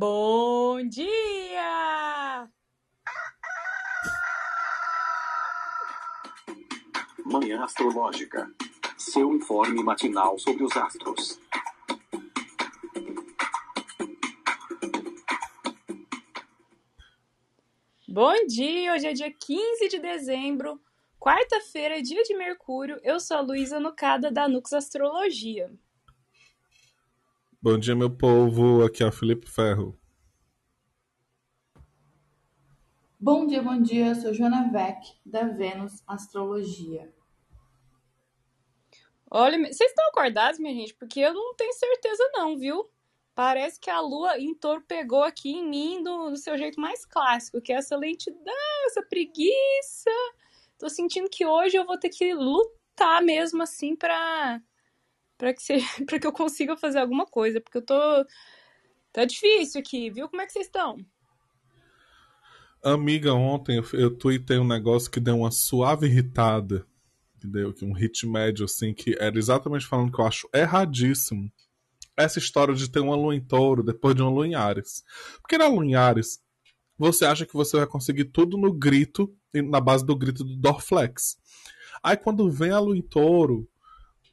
Bom dia! Manhã Astrológica. Seu informe matinal sobre os astros. Bom dia! Hoje é dia 15 de dezembro, quarta-feira, dia de Mercúrio. Eu sou a Luísa Nucada da Nux Astrologia. Bom dia, meu povo. Aqui é o Felipe Ferro. Bom dia, bom dia. Eu sou Joana Vec, da Vênus Astrologia. Olha, vocês estão acordados, minha gente? Porque eu não tenho certeza não, viu? Parece que a lua em touro pegou aqui em mim do, do seu jeito mais clássico, que é essa lentidão, essa preguiça. Tô sentindo que hoje eu vou ter que lutar mesmo assim pra para que, que eu consiga fazer alguma coisa, porque eu tô. Tá difícil aqui, viu? Como é que vocês estão? Amiga, ontem eu, eu tuitei um negócio que deu uma suave irritada. Que deu um hit médio, assim, que era exatamente falando que eu acho erradíssimo essa história de ter uma lua em touro depois de uma lua em Ares. Porque na lua em Ares, você acha que você vai conseguir tudo no grito, na base do grito do Dorflex. Aí quando vem a lua em touro,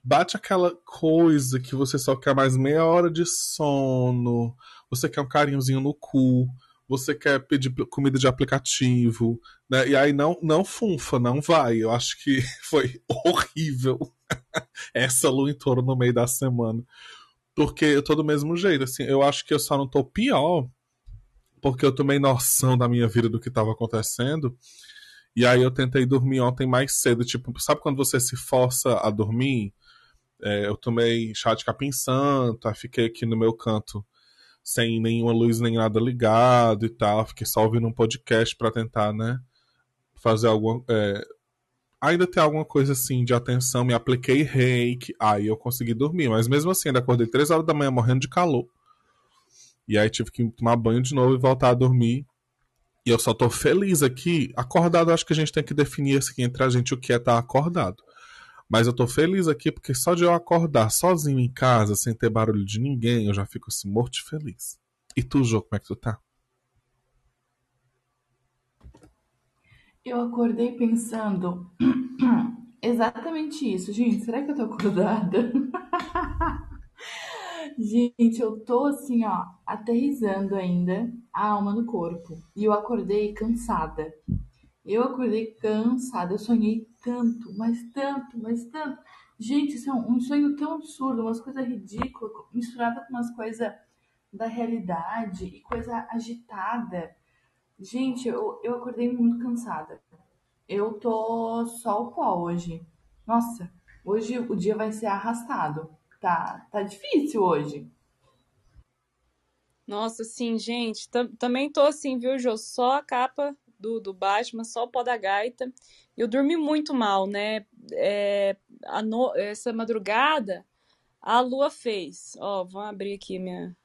bate aquela coisa que você só quer mais meia hora de sono, você quer um carinhozinho no cu, você quer pedir comida de aplicativo, né? E aí não, não funfa, não vai. Eu acho que foi horrível essa lua em touro no meio da semana. Porque eu tô do mesmo jeito, assim, eu acho que eu só não tô pior porque eu tomei noção da minha vida do que estava acontecendo. E aí eu tentei dormir ontem mais cedo, tipo, sabe quando você se força a dormir? É, eu tomei chá de capim santo, aí fiquei aqui no meu canto sem nenhuma luz nem nada ligado e tal. Fiquei só ouvindo um podcast para tentar, né? Fazer alguma. É, ainda ter alguma coisa assim de atenção. Me apliquei reiki, aí eu consegui dormir. Mas mesmo assim, ainda acordei 3 horas da manhã morrendo de calor. E aí tive que tomar banho de novo e voltar a dormir. E eu só tô feliz aqui. Acordado, acho que a gente tem que definir assim, entre a gente o que é estar tá acordado. Mas eu tô feliz aqui porque só de eu acordar sozinho em casa, sem ter barulho de ninguém, eu já fico assim, morto feliz. E tu, Jô, como é que tu tá? Eu acordei pensando exatamente isso. Gente, será que eu tô acordada? Gente, eu tô assim, ó, aterrizando ainda a alma no corpo. E eu acordei cansada. Eu acordei cansada, eu sonhei tanto, mas tanto, mas tanto. Gente, isso é um, sonho tão absurdo, umas coisas ridículas, misturada com umas coisas da realidade e coisa agitada. Gente, eu, eu acordei muito cansada. Eu tô só o pó hoje. Nossa, hoje o dia vai ser arrastado. Tá, tá difícil hoje. Nossa, sim, gente. Também tô assim, viu, Jô? Só a capa do, do Batman, só o pó da gaita. Eu dormi muito mal, né? É, no, essa madrugada, a lua fez. Ó, vamos abrir aqui minha,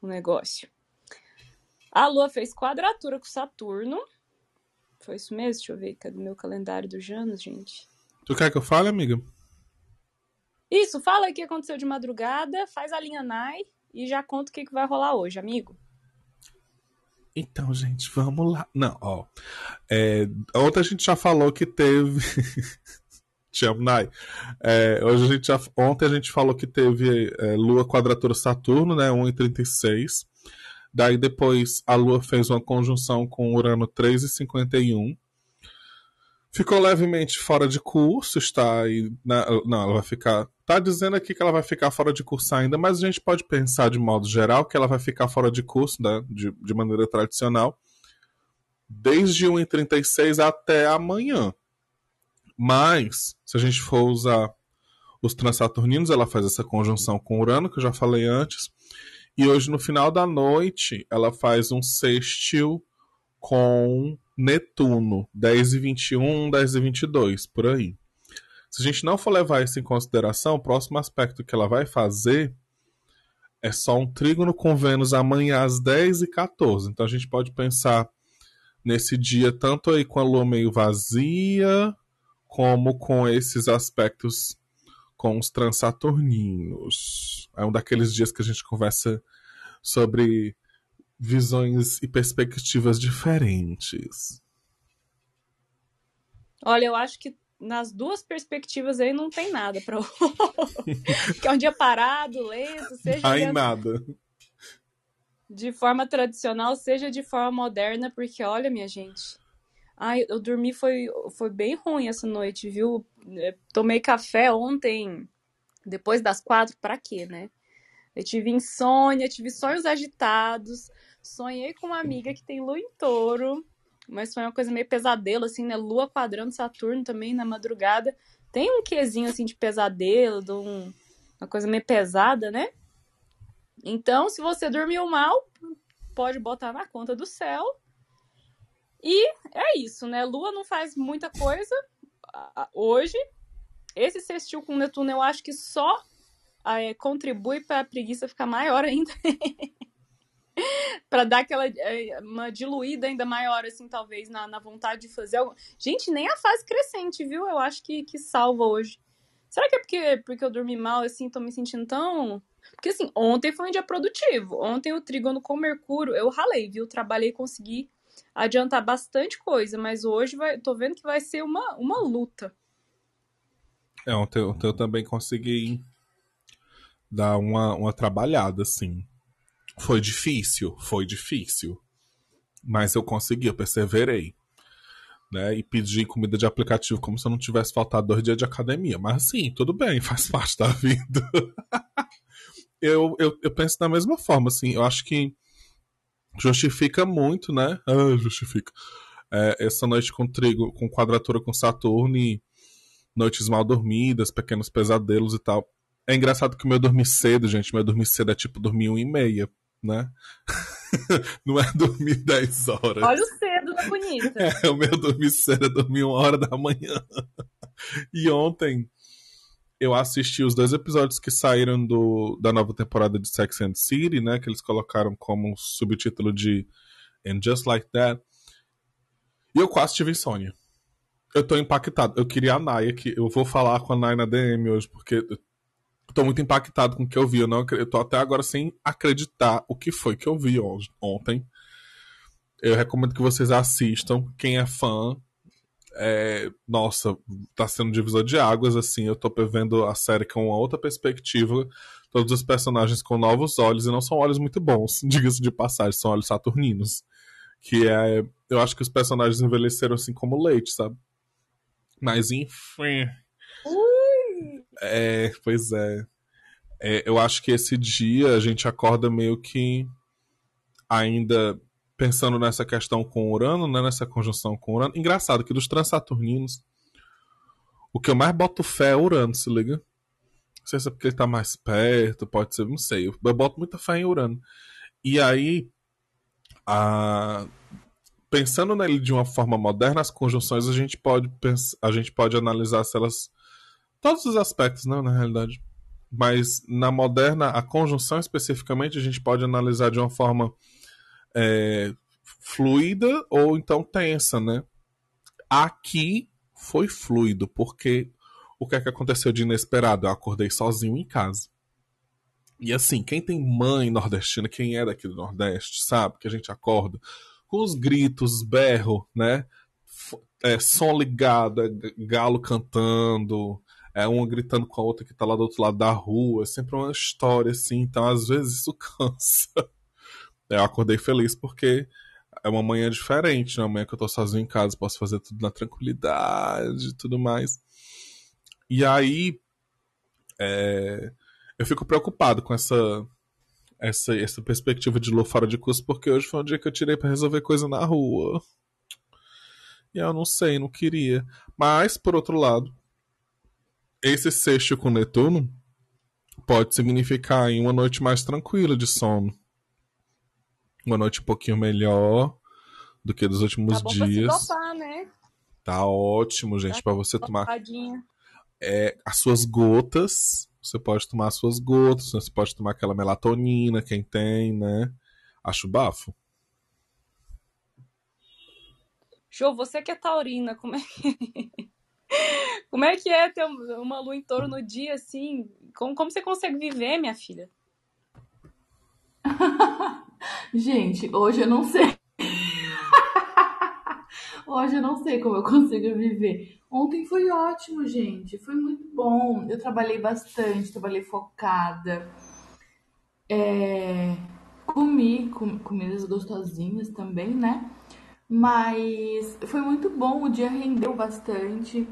o negócio. A lua fez quadratura com Saturno. Foi isso mesmo? Deixa eu ver. Cadê meu calendário do Janos, gente? Tu quer que eu fale, amiga? Isso, fala o que aconteceu de madrugada, faz a linha NAI e já conta o que, que vai rolar hoje, amigo. Então, gente, vamos lá. Não, ó. É, ontem a gente já falou que teve. Te Nai. É, hoje a gente já... Ontem a gente falou que teve é, Lua quadratura Saturno, né? 1,36. Daí depois a Lua fez uma conjunção com Urano 3,51. Ficou levemente fora de curso, está aí. Na... Não, ela vai ficar Tá dizendo aqui que ela vai ficar fora de curso ainda, mas a gente pode pensar de modo geral que ela vai ficar fora de curso, né, de, de maneira tradicional, desde 1h36 até amanhã. Mas, se a gente for usar os transaturninos, ela faz essa conjunção com Urano, que eu já falei antes. E hoje, no final da noite, ela faz um sextil com Netuno, 10 e 21, 10 e 22, por aí. Se a gente não for levar isso em consideração, o próximo aspecto que ela vai fazer é só um trígono com Vênus amanhã às 10 e 14. Então a gente pode pensar nesse dia tanto aí com a lua meio vazia, como com esses aspectos com os transaturninos. É um daqueles dias que a gente conversa sobre visões e perspectivas diferentes. Olha, eu acho que nas duas perspectivas aí não tem nada para que é um dia parado, lento, seja Ai, nada. de forma tradicional, seja de forma moderna, porque olha, minha gente, ai, eu dormi foi foi bem ruim essa noite, viu? É, tomei café ontem depois das quatro, para quê, né? Eu tive insônia, tive sonhos agitados, sonhei com uma amiga que tem lua em touro, mas foi uma coisa meio pesadelo, assim, né? Lua quadrando Saturno também na madrugada. Tem um quezinho, assim, de pesadelo, de um, uma coisa meio pesada, né? Então, se você dormiu mal, pode botar na conta do céu. E é isso, né? Lua não faz muita coisa hoje. Esse sextil com Netuno eu acho que só é, contribui para a preguiça ficar maior ainda. para dar aquela é, uma diluída ainda maior, assim, talvez, na, na vontade de fazer algo. Gente, nem a fase crescente, viu? Eu acho que, que salva hoje. Será que é porque, porque eu dormi mal, assim, tô me sentindo tão. Porque, assim, ontem foi um dia produtivo. Ontem o trígono com Mercúrio, eu ralei, viu? Trabalhei, consegui adiantar bastante coisa, mas hoje vai, tô vendo que vai ser uma, uma luta. É, ontem, ontem eu também consegui dar uma, uma trabalhada, assim. Foi difícil, foi difícil. Mas eu consegui, eu perseverei. Né, e pedi comida de aplicativo como se eu não tivesse faltado dois dias de academia. Mas assim, tudo bem, faz parte da vida. eu, eu, eu penso da mesma forma, assim, eu acho que justifica muito, né? Ah, justifica. É, essa noite com trigo, com quadratura com Saturno e noites mal dormidas, pequenos pesadelos e tal. É engraçado que o meu dormir cedo, gente, meu dormir cedo é tipo dormir um e meia né? não é dormir 10 horas. Olha o cedo da bonita. É, o meu dormir cedo é dormir uma hora da manhã. E ontem eu assisti os dois episódios que saíram do, da nova temporada de Sex and City, né? Que eles colocaram como subtítulo de And Just Like That. E eu quase tive insônia. Eu tô impactado. Eu queria a Naya, que eu vou falar com a Naya na DM hoje, porque tô muito impactado com o que eu vi. Eu, não, eu tô até agora sem acreditar o que foi que eu vi ontem. Eu recomendo que vocês assistam. Quem é fã, é, nossa, tá sendo divisor de águas, assim. Eu tô vendo a série com uma outra perspectiva. Todos os personagens com novos olhos, e não são olhos muito bons, diga-se de passagem, são olhos saturninos. Que é. Eu acho que os personagens envelheceram assim como leite, sabe? Mas enfim. É, pois é. é. Eu acho que esse dia a gente acorda meio que ainda pensando nessa questão com Urano, né, nessa conjunção com Urano. Engraçado que dos transaturninos, o que eu mais boto fé é Urano, se liga? Não sei se é porque ele tá mais perto, pode ser, não sei. Eu boto muita fé em Urano. E aí, a... pensando nele de uma forma moderna, as conjunções a gente pode, pens... a gente pode analisar se elas todos os aspectos, não, na realidade. Mas na moderna, a conjunção especificamente, a gente pode analisar de uma forma é, fluida ou então tensa, né? Aqui foi fluido, porque o que é que aconteceu de inesperado? Eu acordei sozinho em casa. E assim, quem tem mãe nordestina, quem é daqui do Nordeste, sabe que a gente acorda com os gritos, berro, né? É, som ligado, é galo cantando, é uma gritando com a outra que tá lá do outro lado da rua, é sempre uma história assim, então às vezes isso cansa. Eu acordei feliz porque é uma manhã diferente, né? Uma manhã que eu tô sozinho em casa, posso fazer tudo na tranquilidade e tudo mais. E aí, é, eu fico preocupado com essa, essa, essa perspectiva de lua fora de curso, porque hoje foi um dia que eu tirei para resolver coisa na rua. E eu não sei, não queria. Mas, por outro lado, esse sexto com Netuno pode significar em uma noite mais tranquila de sono. Uma noite um pouquinho melhor do que dos últimos tá bom dias. Pra se dopar, né? Tá ótimo, gente, Tá para você tomar é, as suas gotas. Você pode tomar as suas gotas, você pode tomar aquela melatonina, quem tem, né? Acho bafo. Jô, você que é taurina, como é que... como é que é ter uma lua em touro no dia, assim? Como, como você consegue viver, minha filha? Gente, hoje eu não sei. hoje eu não sei como eu consigo viver. Ontem foi ótimo, gente. Foi muito bom. Eu trabalhei bastante, trabalhei focada. É, Comi com, comidas gostosinhas também, né? Mas foi muito bom, o dia rendeu bastante.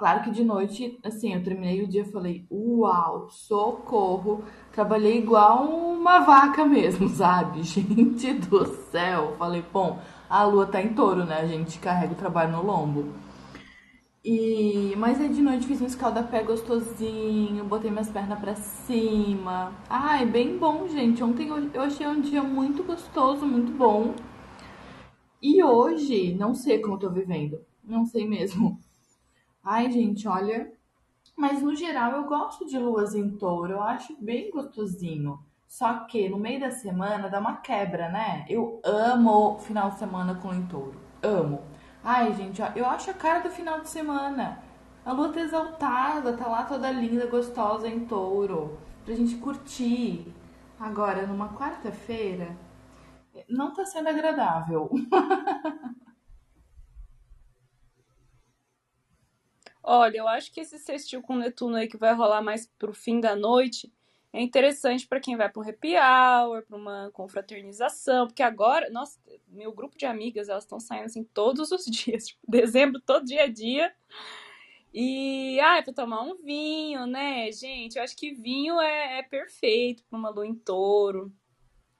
Claro que de noite, assim, eu terminei o dia e falei, uau, socorro. Trabalhei igual uma vaca mesmo, sabe? Gente do céu. Falei, bom, a lua tá em touro, né? A gente carrega o trabalho no lombo. E mas aí de noite fiz um escaldapé gostosinho, botei minhas pernas pra cima. Ai, bem bom, gente. Ontem eu achei um dia muito gostoso, muito bom. E hoje, não sei como eu tô vivendo. Não sei mesmo. Ai, gente, olha. Mas no geral eu gosto de luas em touro, eu acho bem gostosinho. Só que no meio da semana dá uma quebra, né? Eu amo final de semana com em touro. Amo. Ai, gente, ó, eu acho a cara do final de semana. A lua tá exaltada, tá lá toda linda, gostosa em touro. Pra gente curtir. Agora, numa quarta-feira, não tá sendo agradável. Olha, eu acho que esse sextil com Netuno aí que vai rolar mais pro fim da noite é interessante para quem vai para um happy hour, para uma confraternização, porque agora, nossa, meu grupo de amigas, elas estão saindo assim todos os dias, tipo, dezembro, todo dia a dia. E, ah, é para tomar um vinho, né, gente? Eu acho que vinho é, é perfeito para uma lua em touro.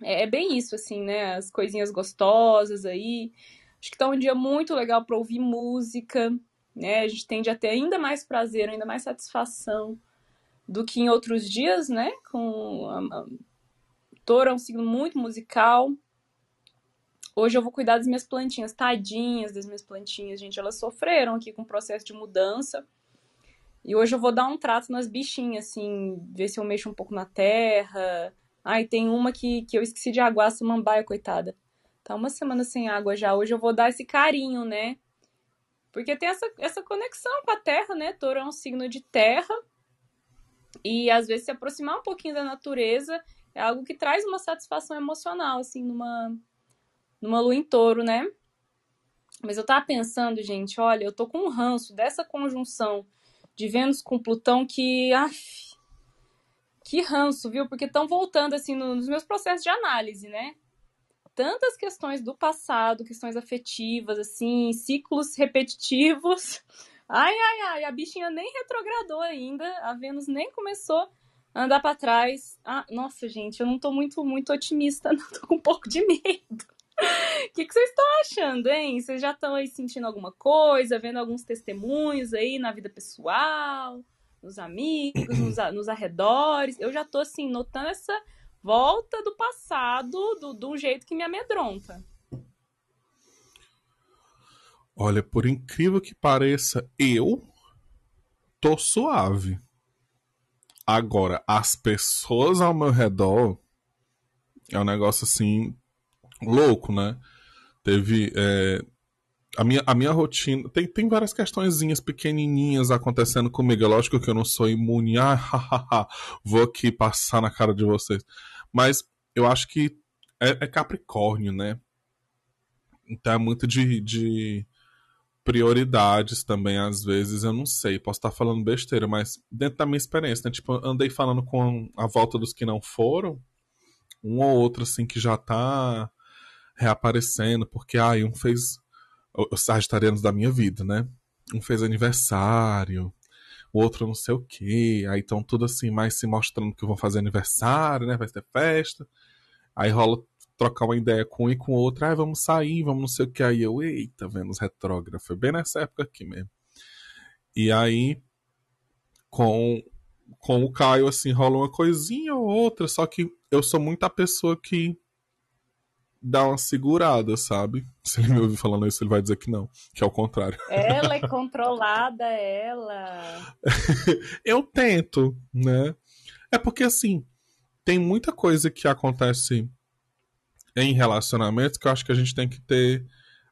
É, é, bem isso, assim, né? As coisinhas gostosas aí. Acho que tá um dia muito legal para ouvir música, né? A gente tende a ter ainda mais prazer, ainda mais satisfação do que em outros dias, né? Com a, a, é um signo muito musical. Hoje eu vou cuidar das minhas plantinhas, tadinhas das minhas plantinhas, gente. Elas sofreram aqui com o processo de mudança. E hoje eu vou dar um trato nas bichinhas, assim, ver se eu mexo um pouco na terra. Ai, tem uma que, que eu esqueci de aguar, a samambaia, coitada. Tá uma semana sem água já. Hoje eu vou dar esse carinho, né? Porque tem essa, essa conexão com a terra, né? Touro é um signo de terra. E às vezes se aproximar um pouquinho da natureza é algo que traz uma satisfação emocional, assim, numa, numa lua em touro, né? Mas eu tava pensando, gente, olha, eu tô com um ranço dessa conjunção de Vênus com Plutão que. Af, que ranço, viu? Porque estão voltando, assim, nos meus processos de análise, né? Tantas questões do passado, questões afetivas, assim, ciclos repetitivos Ai, ai, ai, a bichinha nem retrogradou ainda, a Vênus nem começou a andar para trás. Ah, nossa, gente, eu não tô muito, muito otimista, não, tô com um pouco de medo. O que, que vocês estão achando, hein? Vocês já estão aí sentindo alguma coisa, vendo alguns testemunhos aí na vida pessoal, nos amigos, nos, nos arredores? Eu já tô, assim, notando essa volta do passado do, de um jeito que me amedronta. Olha, por incrível que pareça, eu tô suave. Agora, as pessoas ao meu redor é um negócio assim louco, né? Teve é, a, minha, a minha rotina. Tem, tem várias questõezinhas pequenininhas acontecendo comigo. É lógico que eu não sou imune. Ah, vou aqui passar na cara de vocês. Mas eu acho que é, é Capricórnio, né? Então é muito de, de prioridades também, às vezes, eu não sei, posso estar falando besteira, mas dentro da minha experiência, né? Tipo, andei falando com a volta dos que não foram, um ou outro, assim, que já tá reaparecendo, porque, ai, um fez. Os sagitarianos da minha vida, né? Um fez aniversário, o outro não sei o quê, aí estão tudo assim, mais se mostrando que vão fazer aniversário, né? Vai ter festa. Aí rola trocar uma ideia com um e com outro, ah, vamos sair, vamos não sei o que. Aí eu, eita, Vênus retrógrada. Foi bem nessa época aqui mesmo. E aí, com, com o Caio, assim, rola uma coisinha ou outra, só que eu sou muito a pessoa que dá uma segurada, sabe? Se ele me ouvir falando isso, ele vai dizer que não, que é o contrário. Ela é controlada, ela. eu tento, né? É porque, assim, tem muita coisa que acontece em relacionamentos que eu acho que a gente tem que ter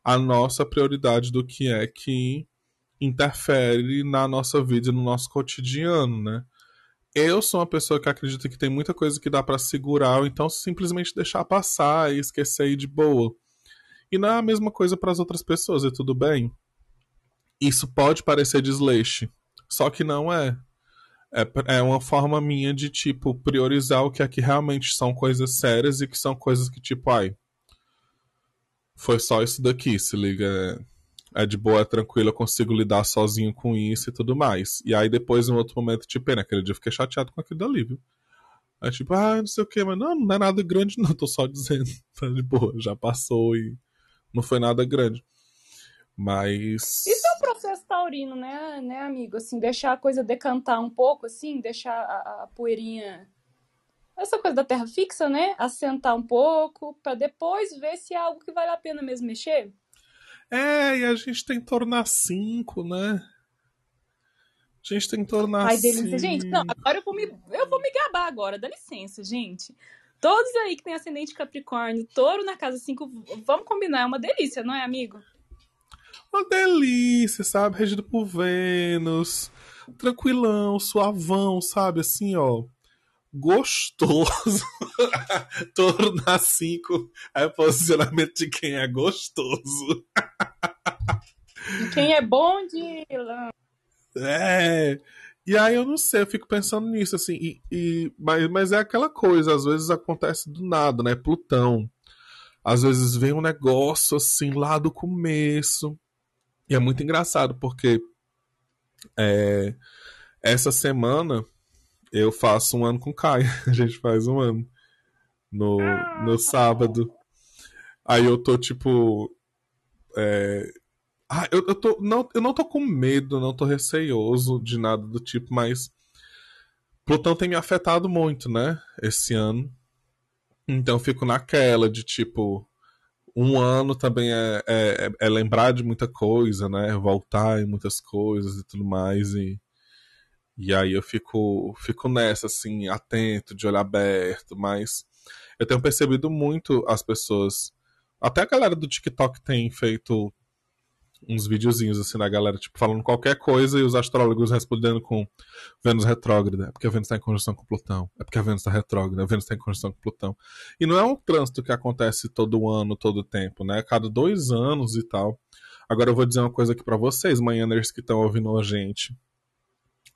a nossa prioridade do que é que interfere na nossa vida e no nosso cotidiano, né? Eu sou uma pessoa que acredita que tem muita coisa que dá para segurar, então simplesmente deixar passar e esquecer aí de boa. E não é a mesma coisa para as outras pessoas, e tudo bem. Isso pode parecer desleixo, só que não é. É, é uma forma minha de, tipo, priorizar o que é que realmente são coisas sérias e que são coisas que, tipo, ai. Foi só isso daqui, se liga. É de boa, é tranquilo, eu consigo lidar sozinho com isso e tudo mais. E aí depois, em outro momento, tipo, naquele dia eu fiquei chateado com aquilo dali, viu? Aí, tipo, ah, não sei o que, mas não, não é nada grande, não, tô só dizendo. Tá de boa, já passou e não foi nada grande. Mas. Isso é um processo taurino, né, né, amigo? Assim, deixar a coisa decantar um pouco, assim, deixar a, a poeirinha. Essa coisa da terra fixa, né? Assentar um pouco, para depois ver se é algo que vale a pena mesmo mexer. É, e a gente tem que tornar cinco, né? A gente tem que tornar Ai, delícia, gente. Não, agora eu vou me, eu vou me gabar agora, dá licença, gente. Todos aí que tem ascendente Capricórnio, touro na casa 5, vamos combinar, é uma delícia, não é, amigo? Uma delícia, sabe? Regido por Vênus. Tranquilão, suavão, sabe? Assim, ó. Gostoso. Na 5 é posicionamento de quem é gostoso. E quem é bom de. É. E aí eu não sei, eu fico pensando nisso, assim, e, e, mas, mas é aquela coisa, às vezes acontece do nada, né? Plutão. Às vezes vem um negócio assim lá do começo. E é muito engraçado, porque é, essa semana eu faço um ano com o Caio. A gente faz um ano. No, no sábado. Aí eu tô tipo. É... Ah, eu, eu, tô, não, eu não tô com medo, não tô receioso de nada do tipo, mas. Plutão tem me afetado muito, né? Esse ano. Então eu fico naquela de tipo um ano também é, é, é, lembrar de muita coisa, né? Voltar em muitas coisas e tudo mais. E, e aí eu fico, fico nessa, assim, atento, de olho aberto. Mas eu tenho percebido muito as pessoas. Até a galera do TikTok tem feito uns videozinhos assim da galera, tipo, falando qualquer coisa e os astrólogos respondendo com Vênus retrógrada. É porque a Vênus está em conjunção com Plutão. É porque a Vênus está retrógrada. A Vênus está em conjunção com Plutão. E não é um trânsito que acontece todo ano, todo tempo, né? Cada dois anos e tal. Agora eu vou dizer uma coisa aqui para vocês, manhãers que estão ouvindo a gente.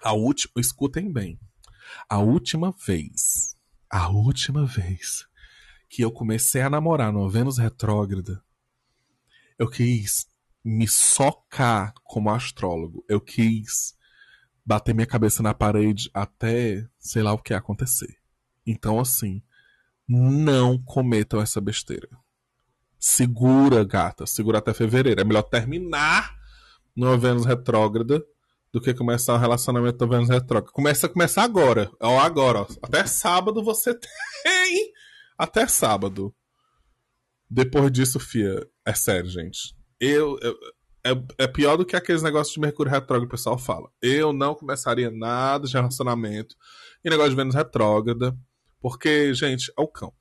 A última, escutem bem. A última vez, a última vez que eu comecei a namorar no Vênus retrógrada, eu quis me socar como astrólogo. Eu quis bater minha cabeça na parede até sei lá o que acontecer. Então, assim, não cometam essa besteira. Segura, gata. Segura até fevereiro. É melhor terminar no Vênus retrógrada do que começar um relacionamento no Vênus retrógrada. Começa começar agora. Ó, agora, ó. Até sábado você tem. Até sábado. Depois disso, fia. É sério, gente eu, eu é, é, pior do que aqueles negócios de Mercúrio retrógrado que o pessoal fala. Eu não começaria nada de relacionamento e negócio de Vênus retrógrada, porque, gente, é o cão.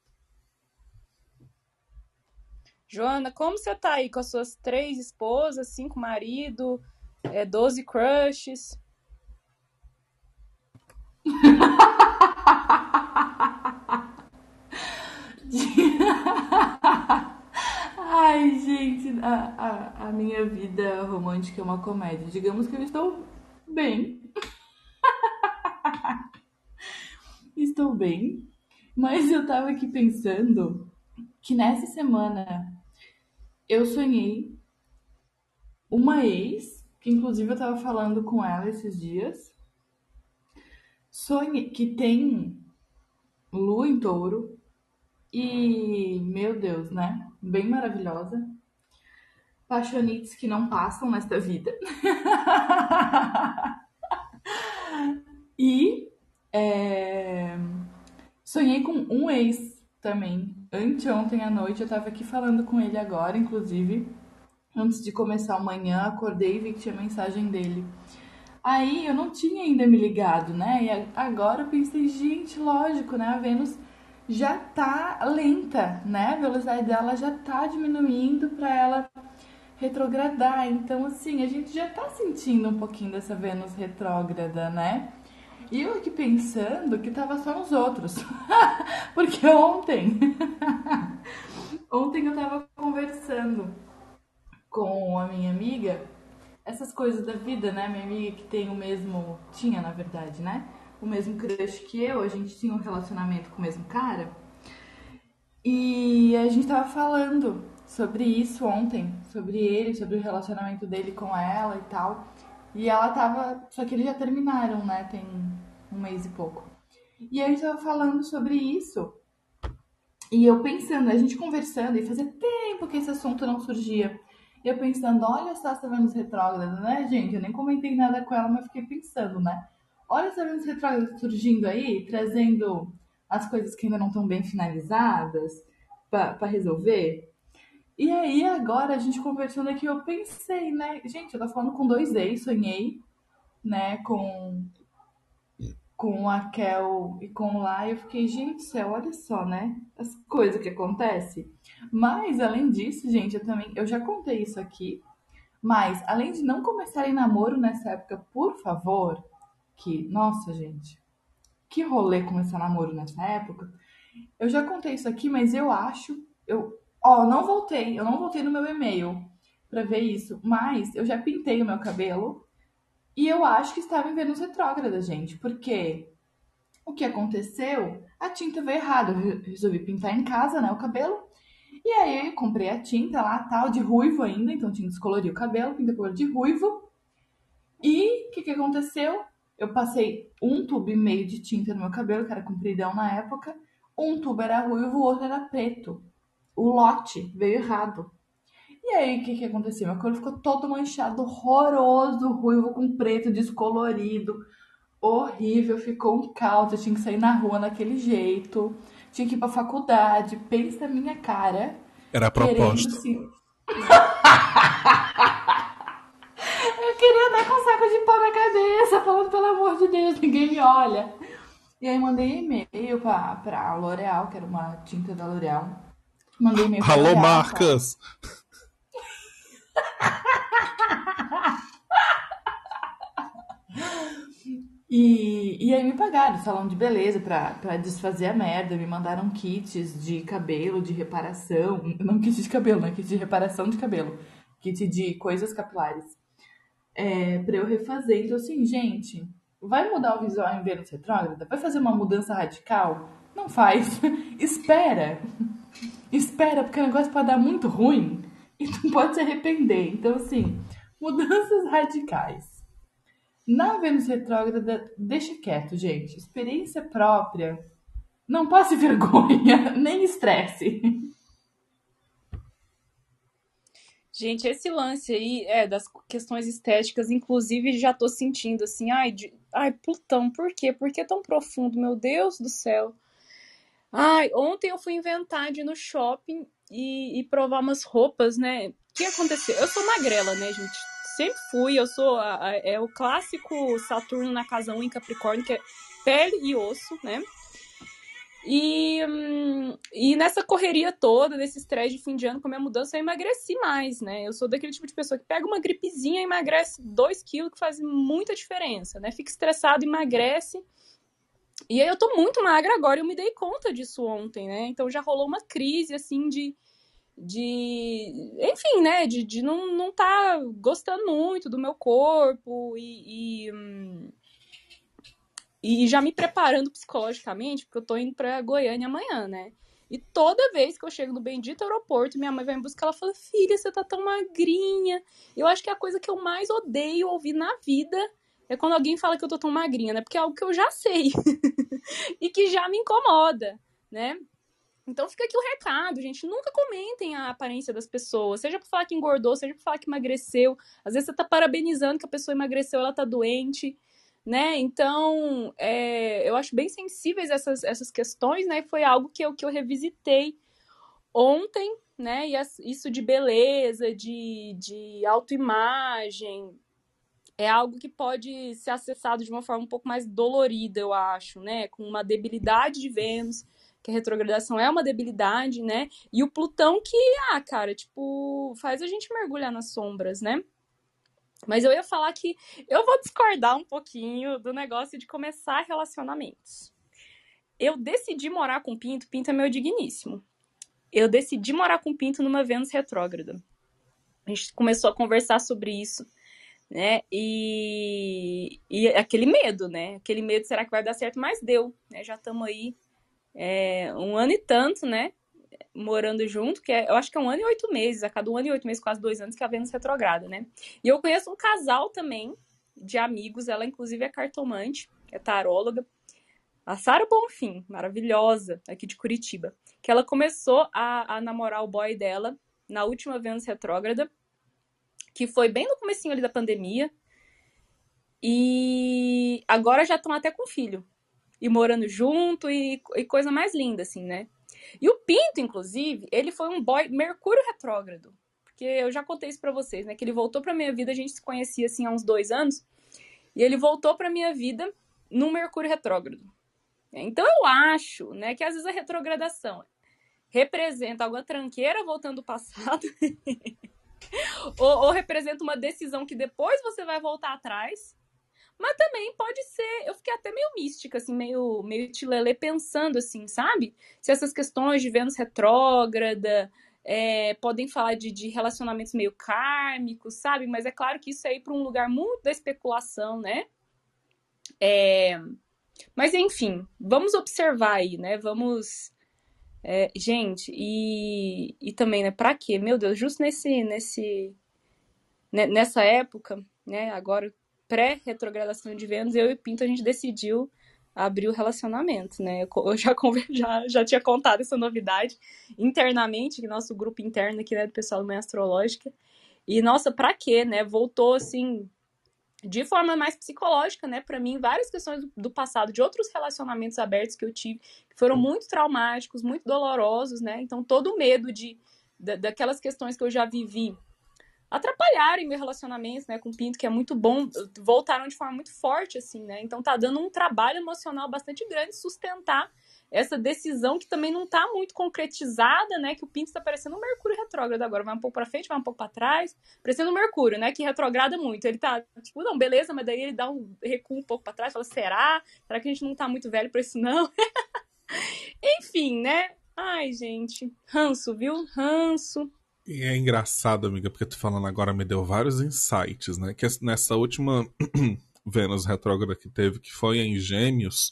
Joana, como você tá aí com as suas três esposas, cinco maridos, é, 12 crushes? Ai, gente, a, a, a minha vida romântica é uma comédia. Digamos que eu estou bem. estou bem. Mas eu tava aqui pensando que nessa semana eu sonhei uma ex, que inclusive eu tava falando com ela esses dias. Sonhei que tem lua em touro. E, meu Deus, né? bem maravilhosa. Paixonites que não passam nesta vida. e é, sonhei com um ex também. Anteontem à noite eu tava aqui falando com ele agora, inclusive. Antes de começar amanhã, acordei e vi que tinha mensagem dele. Aí eu não tinha ainda me ligado, né? E agora eu pensei, gente, lógico, né? A Vênus já tá lenta, né? A velocidade dela já tá diminuindo para ela retrogradar. Então, assim, a gente já tá sentindo um pouquinho dessa Vênus retrógrada, né? E eu aqui pensando que tava só nos outros. Porque ontem. ontem eu tava conversando com a minha amiga essas coisas da vida, né? Minha amiga que tem o mesmo. Tinha, na verdade, né? O mesmo crush que eu, a gente tinha um relacionamento com o mesmo cara. E a gente tava falando sobre isso ontem, sobre ele, sobre o relacionamento dele com ela e tal. E ela tava. Só que eles já terminaram, né? Tem um mês e pouco. E a gente tava falando sobre isso. E eu pensando, a gente conversando, e fazia tempo que esse assunto não surgia. Eu pensando, olha só essa Vênus retrógrada, né, gente? Eu nem comentei nada com ela, mas fiquei pensando, né? Olha essa Vênus retrógrada surgindo aí, trazendo as coisas que ainda não estão bem finalizadas para resolver. E aí, agora, a gente conversando aqui, eu pensei, né? Gente, eu falando com dois ex, sonhei, né, com com a Kel e com o Lá, eu fiquei, gente, céu, olha só, né? As coisas que acontecem. Mas, além disso, gente, eu também, eu já contei isso aqui, mas, além de não começarem namoro nessa época, por favor, que, nossa, gente, que rolê começar namoro nessa época, eu já contei isso aqui, mas eu acho, eu, ó, não voltei, eu não voltei no meu e-mail para ver isso, mas eu já pintei o meu cabelo, e eu acho que estava em Vênus retrógrada, gente, porque o que aconteceu? A tinta veio errada. Eu resolvi pintar em casa, né, o cabelo. E aí eu comprei a tinta lá, tal, de ruivo ainda, então tinha que descolorir o cabelo, pinta cor de ruivo. E o que, que aconteceu? Eu passei um tubo e meio de tinta no meu cabelo, que era compridão na época. Um tubo era ruivo, o outro era preto. O lote veio errado. E aí, o que, que aconteceu? Meu cabelo ficou todo manchado, horroroso, ruivo com preto, descolorido, horrível, ficou um caos. Eu tinha que sair na rua daquele jeito, tinha que ir pra faculdade. Pensa na minha cara. Era a proposta. Assim... eu queria dar com um saco de pau na cabeça, falando, pelo amor de Deus, ninguém me olha. E aí mandei e-mail pra, pra L'Oreal, que era uma tinta da L'Oreal. Mandei e-mail pra Alô, L'Oreal, marcas! E, me pagaram salão de beleza pra, pra desfazer a merda. Me mandaram kits de cabelo, de reparação. Não kit de cabelo, né? Kit de reparação de cabelo. Kit de coisas capilares. É, pra eu refazer. Então, assim, gente, vai mudar o visual em Vênus retrógrada? Vai fazer uma mudança radical? Não faz. Espera. Espera, porque o negócio pode dar muito ruim e tu pode se arrepender. Então, assim, mudanças radicais. Na Vênus retrógrada, deixa quieto, gente. Experiência própria. Não passe vergonha, nem estresse. Gente, esse lance aí é das questões estéticas, inclusive já tô sentindo assim, ai, de, ai, Plutão, por quê? Por que tão profundo? Meu Deus do céu. Ai, ontem eu fui inventar de ir no shopping e, e provar umas roupas, né? O que aconteceu? Eu sou magrela, né, gente? Sempre fui, eu sou a, a, é o clássico Saturno na casa 1 em Capricórnio, que é pele e osso, né? E, hum, e nessa correria toda, nesse estresse de fim de ano com a minha mudança, eu emagreci mais, né? Eu sou daquele tipo de pessoa que pega uma gripezinha e emagrece 2 quilos, que faz muita diferença, né? Fica estressado, emagrece. E aí eu tô muito magra agora, eu me dei conta disso ontem, né? Então já rolou uma crise, assim, de de enfim, né, de, de não, não tá gostando muito do meu corpo e, e, e já me preparando psicologicamente, porque eu tô indo pra Goiânia amanhã, né? E toda vez que eu chego no bendito aeroporto, minha mãe vai me buscar, ela fala: Filha, você tá tão magrinha. Eu acho que a coisa que eu mais odeio ouvir na vida é quando alguém fala que eu tô tão magrinha, né? Porque é algo que eu já sei e que já me incomoda, né? Então fica aqui o recado, gente. Nunca comentem a aparência das pessoas. Seja por falar que engordou, seja por falar que emagreceu. Às vezes você tá parabenizando que a pessoa emagreceu, ela tá doente, né? Então, é, eu acho bem sensíveis essas, essas questões, né? Foi algo que eu, que eu revisitei ontem, né? E as, isso de beleza, de, de autoimagem, é algo que pode ser acessado de uma forma um pouco mais dolorida, eu acho, né? Com uma debilidade de Vênus que a retrogradação é uma debilidade, né? E o Plutão que, ah, cara, tipo, faz a gente mergulhar nas sombras, né? Mas eu ia falar que eu vou discordar um pouquinho do negócio de começar relacionamentos. Eu decidi morar com Pinto, Pinto é meu digníssimo. Eu decidi morar com Pinto numa Vênus retrógrada. A gente começou a conversar sobre isso, né? E, e aquele medo, né? Aquele medo, será que vai dar certo? Mas deu, né? Já estamos aí é, um ano e tanto, né? morando junto, que é, eu acho que é um ano e oito meses, a cada um ano e oito meses, quase dois anos, que a Vênus retrograda, né? E eu conheço um casal também de amigos, ela inclusive é cartomante, é taróloga, a Sara Bonfim, maravilhosa, aqui de Curitiba, que ela começou a, a namorar o boy dela na última Vênus retrógrada, que foi bem no comecinho ali da pandemia, e agora já estão até com filho, e morando junto, e, e coisa mais linda, assim, né? E o Pinto, inclusive, ele foi um boy Mercúrio retrógrado. Porque eu já contei isso pra vocês, né? Que ele voltou pra minha vida, a gente se conhecia assim há uns dois anos. E ele voltou pra minha vida no Mercúrio retrógrado. Então eu acho, né, que às vezes a retrogradação representa alguma tranqueira voltando do passado. ou, ou representa uma decisão que depois você vai voltar atrás mas também pode ser, eu fiquei até meio mística, assim, meio, meio tilelê pensando, assim, sabe? Se essas questões de Vênus retrógrada é, podem falar de, de relacionamentos meio kármicos, sabe? Mas é claro que isso é ir para um lugar muito da especulação, né? É, mas enfim, vamos observar aí, né? Vamos. É, gente, e, e também, né? Pra quê? Meu Deus, justo nesse, nesse, né, nessa época, né? Agora pré-retrogradação de Vênus, eu e Pinto, a gente decidiu abrir o relacionamento, né? Eu já, já, já tinha contado essa novidade internamente, que nosso grupo interno aqui, né, do pessoal do Manhã Astrológica. E, nossa, pra quê, né? Voltou, assim, de forma mais psicológica, né, para mim, várias questões do passado, de outros relacionamentos abertos que eu tive, que foram muito traumáticos, muito dolorosos, né? Então, todo o medo de, daquelas questões que eu já vivi atrapalharem meu relacionamento, né, com o Pinto, que é muito bom, voltaram de forma muito forte, assim, né? Então tá dando um trabalho emocional bastante grande sustentar essa decisão que também não tá muito concretizada, né? Que o Pinto está parecendo um Mercúrio retrógrado agora, vai um pouco para frente, vai um pouco para trás, parecendo um Mercúrio, né? Que retrograda muito. Ele tá tipo, não, beleza, mas daí ele dá um recuo um pouco para trás, fala, será? Será que a gente não tá muito velho para isso não? Enfim, né? Ai, gente, ranço, viu? Ranço. E é engraçado, amiga, porque tu falando agora me deu vários insights, né? Que nessa última Vênus retrógrada que teve, que foi em Gêmeos,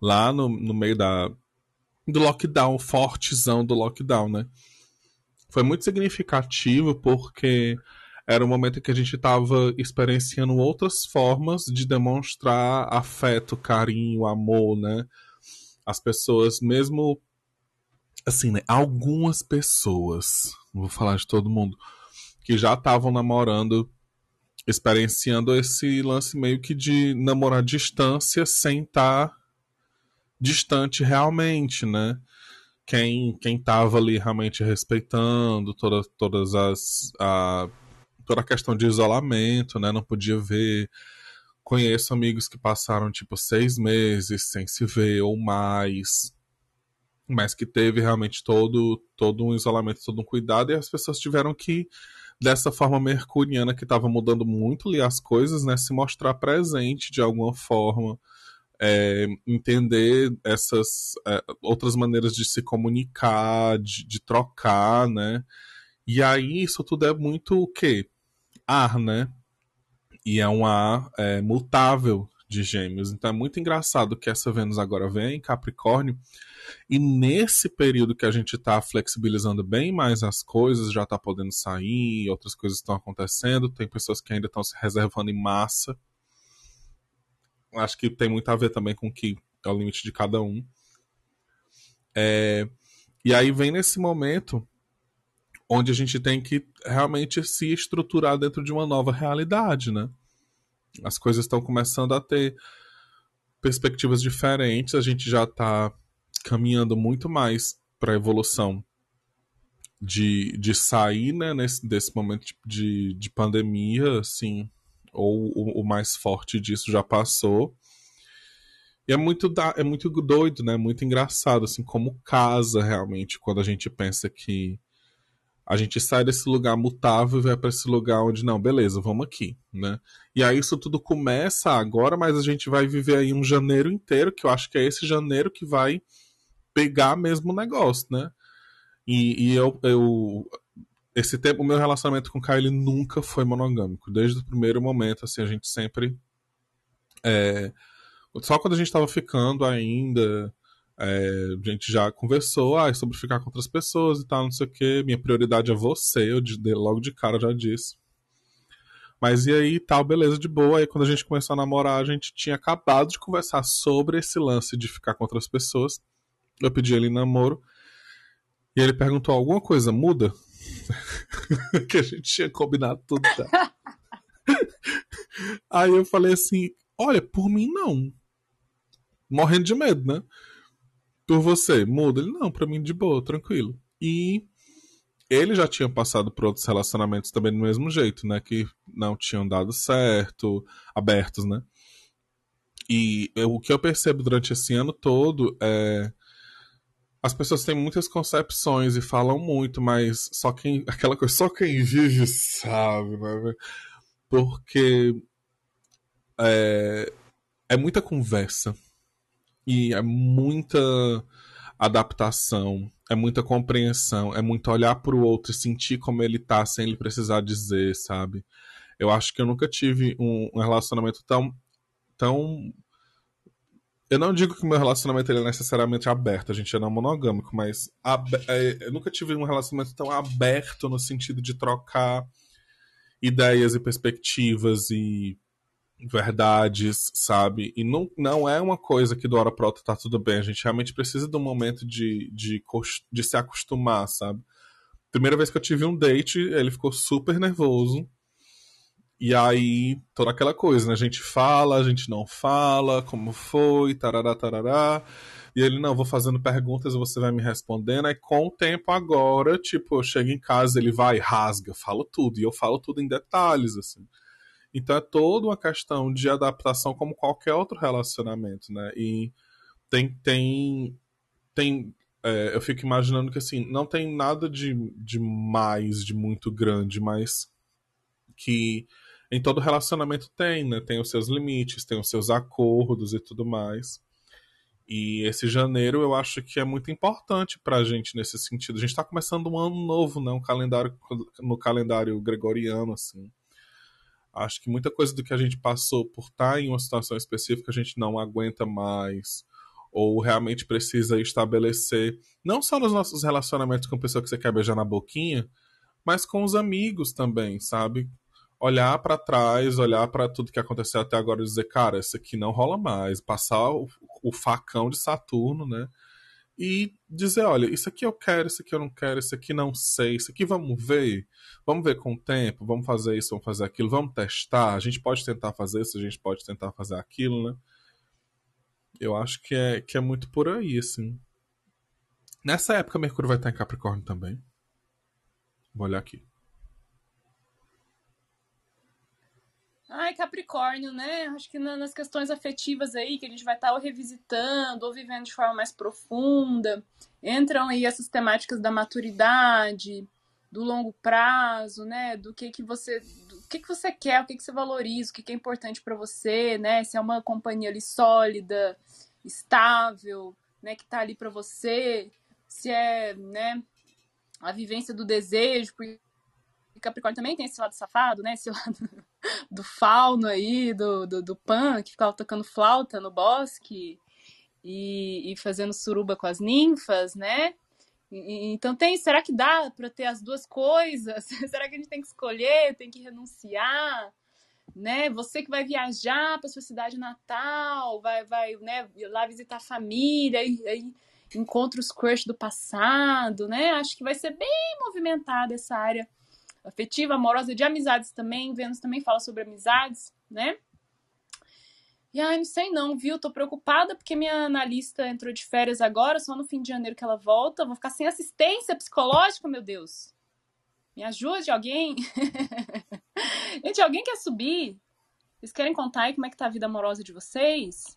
lá no, no meio da do lockdown, fortezão do lockdown, né? Foi muito significativo porque era um momento em que a gente estava experienciando outras formas de demonstrar afeto, carinho, amor, né? As pessoas, mesmo assim, né? Algumas pessoas, não vou falar de todo mundo, que já estavam namorando, experienciando esse lance meio que de namorar à distância sem estar tá distante realmente, né? Quem, quem tava ali realmente respeitando toda, todas as. A, toda a questão de isolamento, né? Não podia ver. Conheço amigos que passaram tipo seis meses sem se ver ou mais mas que teve realmente todo, todo um isolamento, todo um cuidado, e as pessoas tiveram que, dessa forma mercuriana que estava mudando muito ali as coisas, né, se mostrar presente de alguma forma, é, entender essas é, outras maneiras de se comunicar, de, de, trocar, né? E aí isso tudo é muito o quê? Ar, né? E é um ar é, mutável de gêmeos. Então é muito engraçado que essa Vênus agora vem em Capricórnio e nesse período que a gente está flexibilizando bem mais as coisas, já está podendo sair, outras coisas estão acontecendo, tem pessoas que ainda estão se reservando em massa. Acho que tem muito a ver também com o que é o limite de cada um. É... E aí vem nesse momento onde a gente tem que realmente se estruturar dentro de uma nova realidade, né? As coisas estão começando a ter perspectivas diferentes, a gente já está caminhando muito mais para a evolução de, de sair né, nesse, desse momento de, de pandemia, assim, ou o, o, mais forte disso já passou. E é muito, da, é muito doido, né? Muito engraçado, assim, como casa realmente, quando a gente pensa que A gente sai desse lugar mutável e vai para esse lugar onde, não, beleza, vamos aqui, né? E aí isso tudo começa agora, mas a gente vai viver aí um janeiro inteiro, que eu acho que é esse janeiro que vai pegar mesmo o negócio, né? E, e eu, eu, esse tempo, o meu relacionamento com o ele nunca foi monogâmico. Desde o primeiro momento, assim, a gente sempre. É, só quando a gente tava ficando ainda, é, a gente já conversou ah, sobre ficar com outras pessoas e tal, não sei o que. Minha prioridade é você, eu de, logo de cara já disse. Mas e aí, tal, beleza, de boa. Aí quando a gente começou a namorar, a gente tinha acabado de conversar sobre esse lance de ficar com outras pessoas. Eu pedi ele em namoro. E ele perguntou: alguma coisa muda? que a gente tinha combinado tudo já. aí eu falei assim: olha, por mim não. Morrendo de medo, né? Por você, muda? Ele, não, pra mim de boa, tranquilo. E ele já tinha passado por outros relacionamentos também do mesmo jeito, né? Que não tinham dado certo, abertos, né? E eu, o que eu percebo durante esse ano todo é. As pessoas têm muitas concepções e falam muito, mas só quem. Aquela coisa, só quem vive sabe, né? Porque. É, é muita conversa e é muita adaptação, é muita compreensão, é muito olhar para o outro e sentir como ele tá sem ele precisar dizer, sabe? Eu acho que eu nunca tive um, um relacionamento tão tão eu não digo que meu relacionamento ele é necessariamente aberto, a gente é não monogâmico, mas é, eu nunca tive um relacionamento tão aberto no sentido de trocar ideias e perspectivas e verdades, sabe? E não, não é uma coisa que do hora pra outra tá tudo bem. A gente realmente precisa de um momento de, de, de se acostumar, sabe? Primeira vez que eu tive um date, ele ficou super nervoso. E aí, toda aquela coisa, né? A gente fala, a gente não fala, como foi, tarará, tarará. E ele, não, vou fazendo perguntas e você vai me respondendo. Aí, com o tempo agora, tipo, eu chego em casa, ele vai, rasga, falo tudo. E eu falo tudo em detalhes, assim. Então é toda uma questão de adaptação como qualquer outro relacionamento, né? E tem tem tem é, eu fico imaginando que assim não tem nada de, de mais de muito grande, mas que em todo relacionamento tem, né? Tem os seus limites, tem os seus acordos e tudo mais. E esse janeiro eu acho que é muito importante pra gente nesse sentido. A gente tá começando um ano novo, né? Um calendário no calendário gregoriano, assim. Acho que muita coisa do que a gente passou por estar em uma situação específica a gente não aguenta mais. Ou realmente precisa estabelecer, não só nos nossos relacionamentos com a pessoa que você quer beijar na boquinha, mas com os amigos também, sabe? Olhar para trás, olhar para tudo que aconteceu até agora e dizer, cara, isso aqui não rola mais. Passar o, o facão de Saturno, né? E dizer, olha, isso aqui eu quero, isso aqui eu não quero, isso aqui não sei, isso aqui vamos ver, vamos ver com o tempo, vamos fazer isso, vamos fazer aquilo, vamos testar, a gente pode tentar fazer isso, a gente pode tentar fazer aquilo, né? Eu acho que é, que é muito por aí, assim. Nessa época, Mercúrio vai estar em Capricórnio também. Vou olhar aqui. Ai, Capricórnio, né? Acho que nas questões afetivas aí, que a gente vai estar ou revisitando ou vivendo de forma mais profunda, entram aí essas temáticas da maturidade, do longo prazo, né? Do que que você, do que que você quer, o que que você valoriza, o que que é importante para você, né? Se é uma companhia ali sólida, estável, né? Que tá ali para você, se é, né? A vivência do desejo, porque Capricórnio também tem esse lado safado, né? Esse lado do fauno aí, do, do, do Pan, que ficava tocando flauta no bosque e, e fazendo suruba com as ninfas, né? Então tem, será que dá para ter as duas coisas? será que a gente tem que escolher, tem que renunciar? Né? Você que vai viajar para sua cidade natal, vai, vai, né, lá visitar a família, aí encontra os crush do passado, né? Acho que vai ser bem movimentada essa área afetiva, amorosa, de amizades também. Vênus também fala sobre amizades, né? E ai, não sei não, viu? Tô preocupada porque minha analista entrou de férias agora, só no fim de janeiro que ela volta. Vou ficar sem assistência psicológica, meu Deus. Me ajude alguém. Gente, alguém quer subir? Vocês querem contar aí como é que tá a vida amorosa de vocês?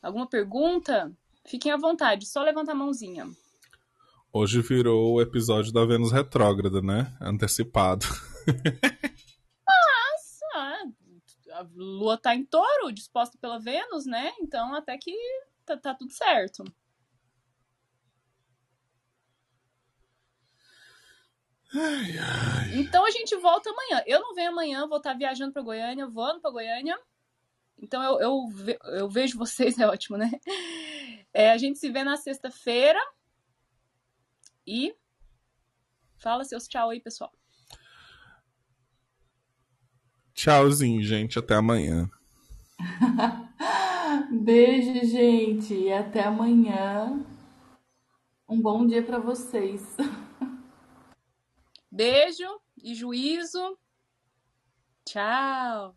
Alguma pergunta? Fiquem à vontade, só levanta a mãozinha. Hoje virou o episódio da Vênus retrógrada, né? Antecipado. Ah, a Lua tá em touro, disposta pela Vênus, né? Então até que tá, tá tudo certo. Ai, ai. Então a gente volta amanhã. Eu não venho amanhã, vou estar viajando pra Goiânia, voando pra Goiânia. Então eu, eu, ve- eu vejo vocês, é ótimo, né? É, a gente se vê na sexta-feira. E fala seus tchau aí, pessoal. Tchauzinho, gente. Até amanhã. Beijo, gente. E até amanhã. Um bom dia pra vocês. Beijo e juízo. Tchau.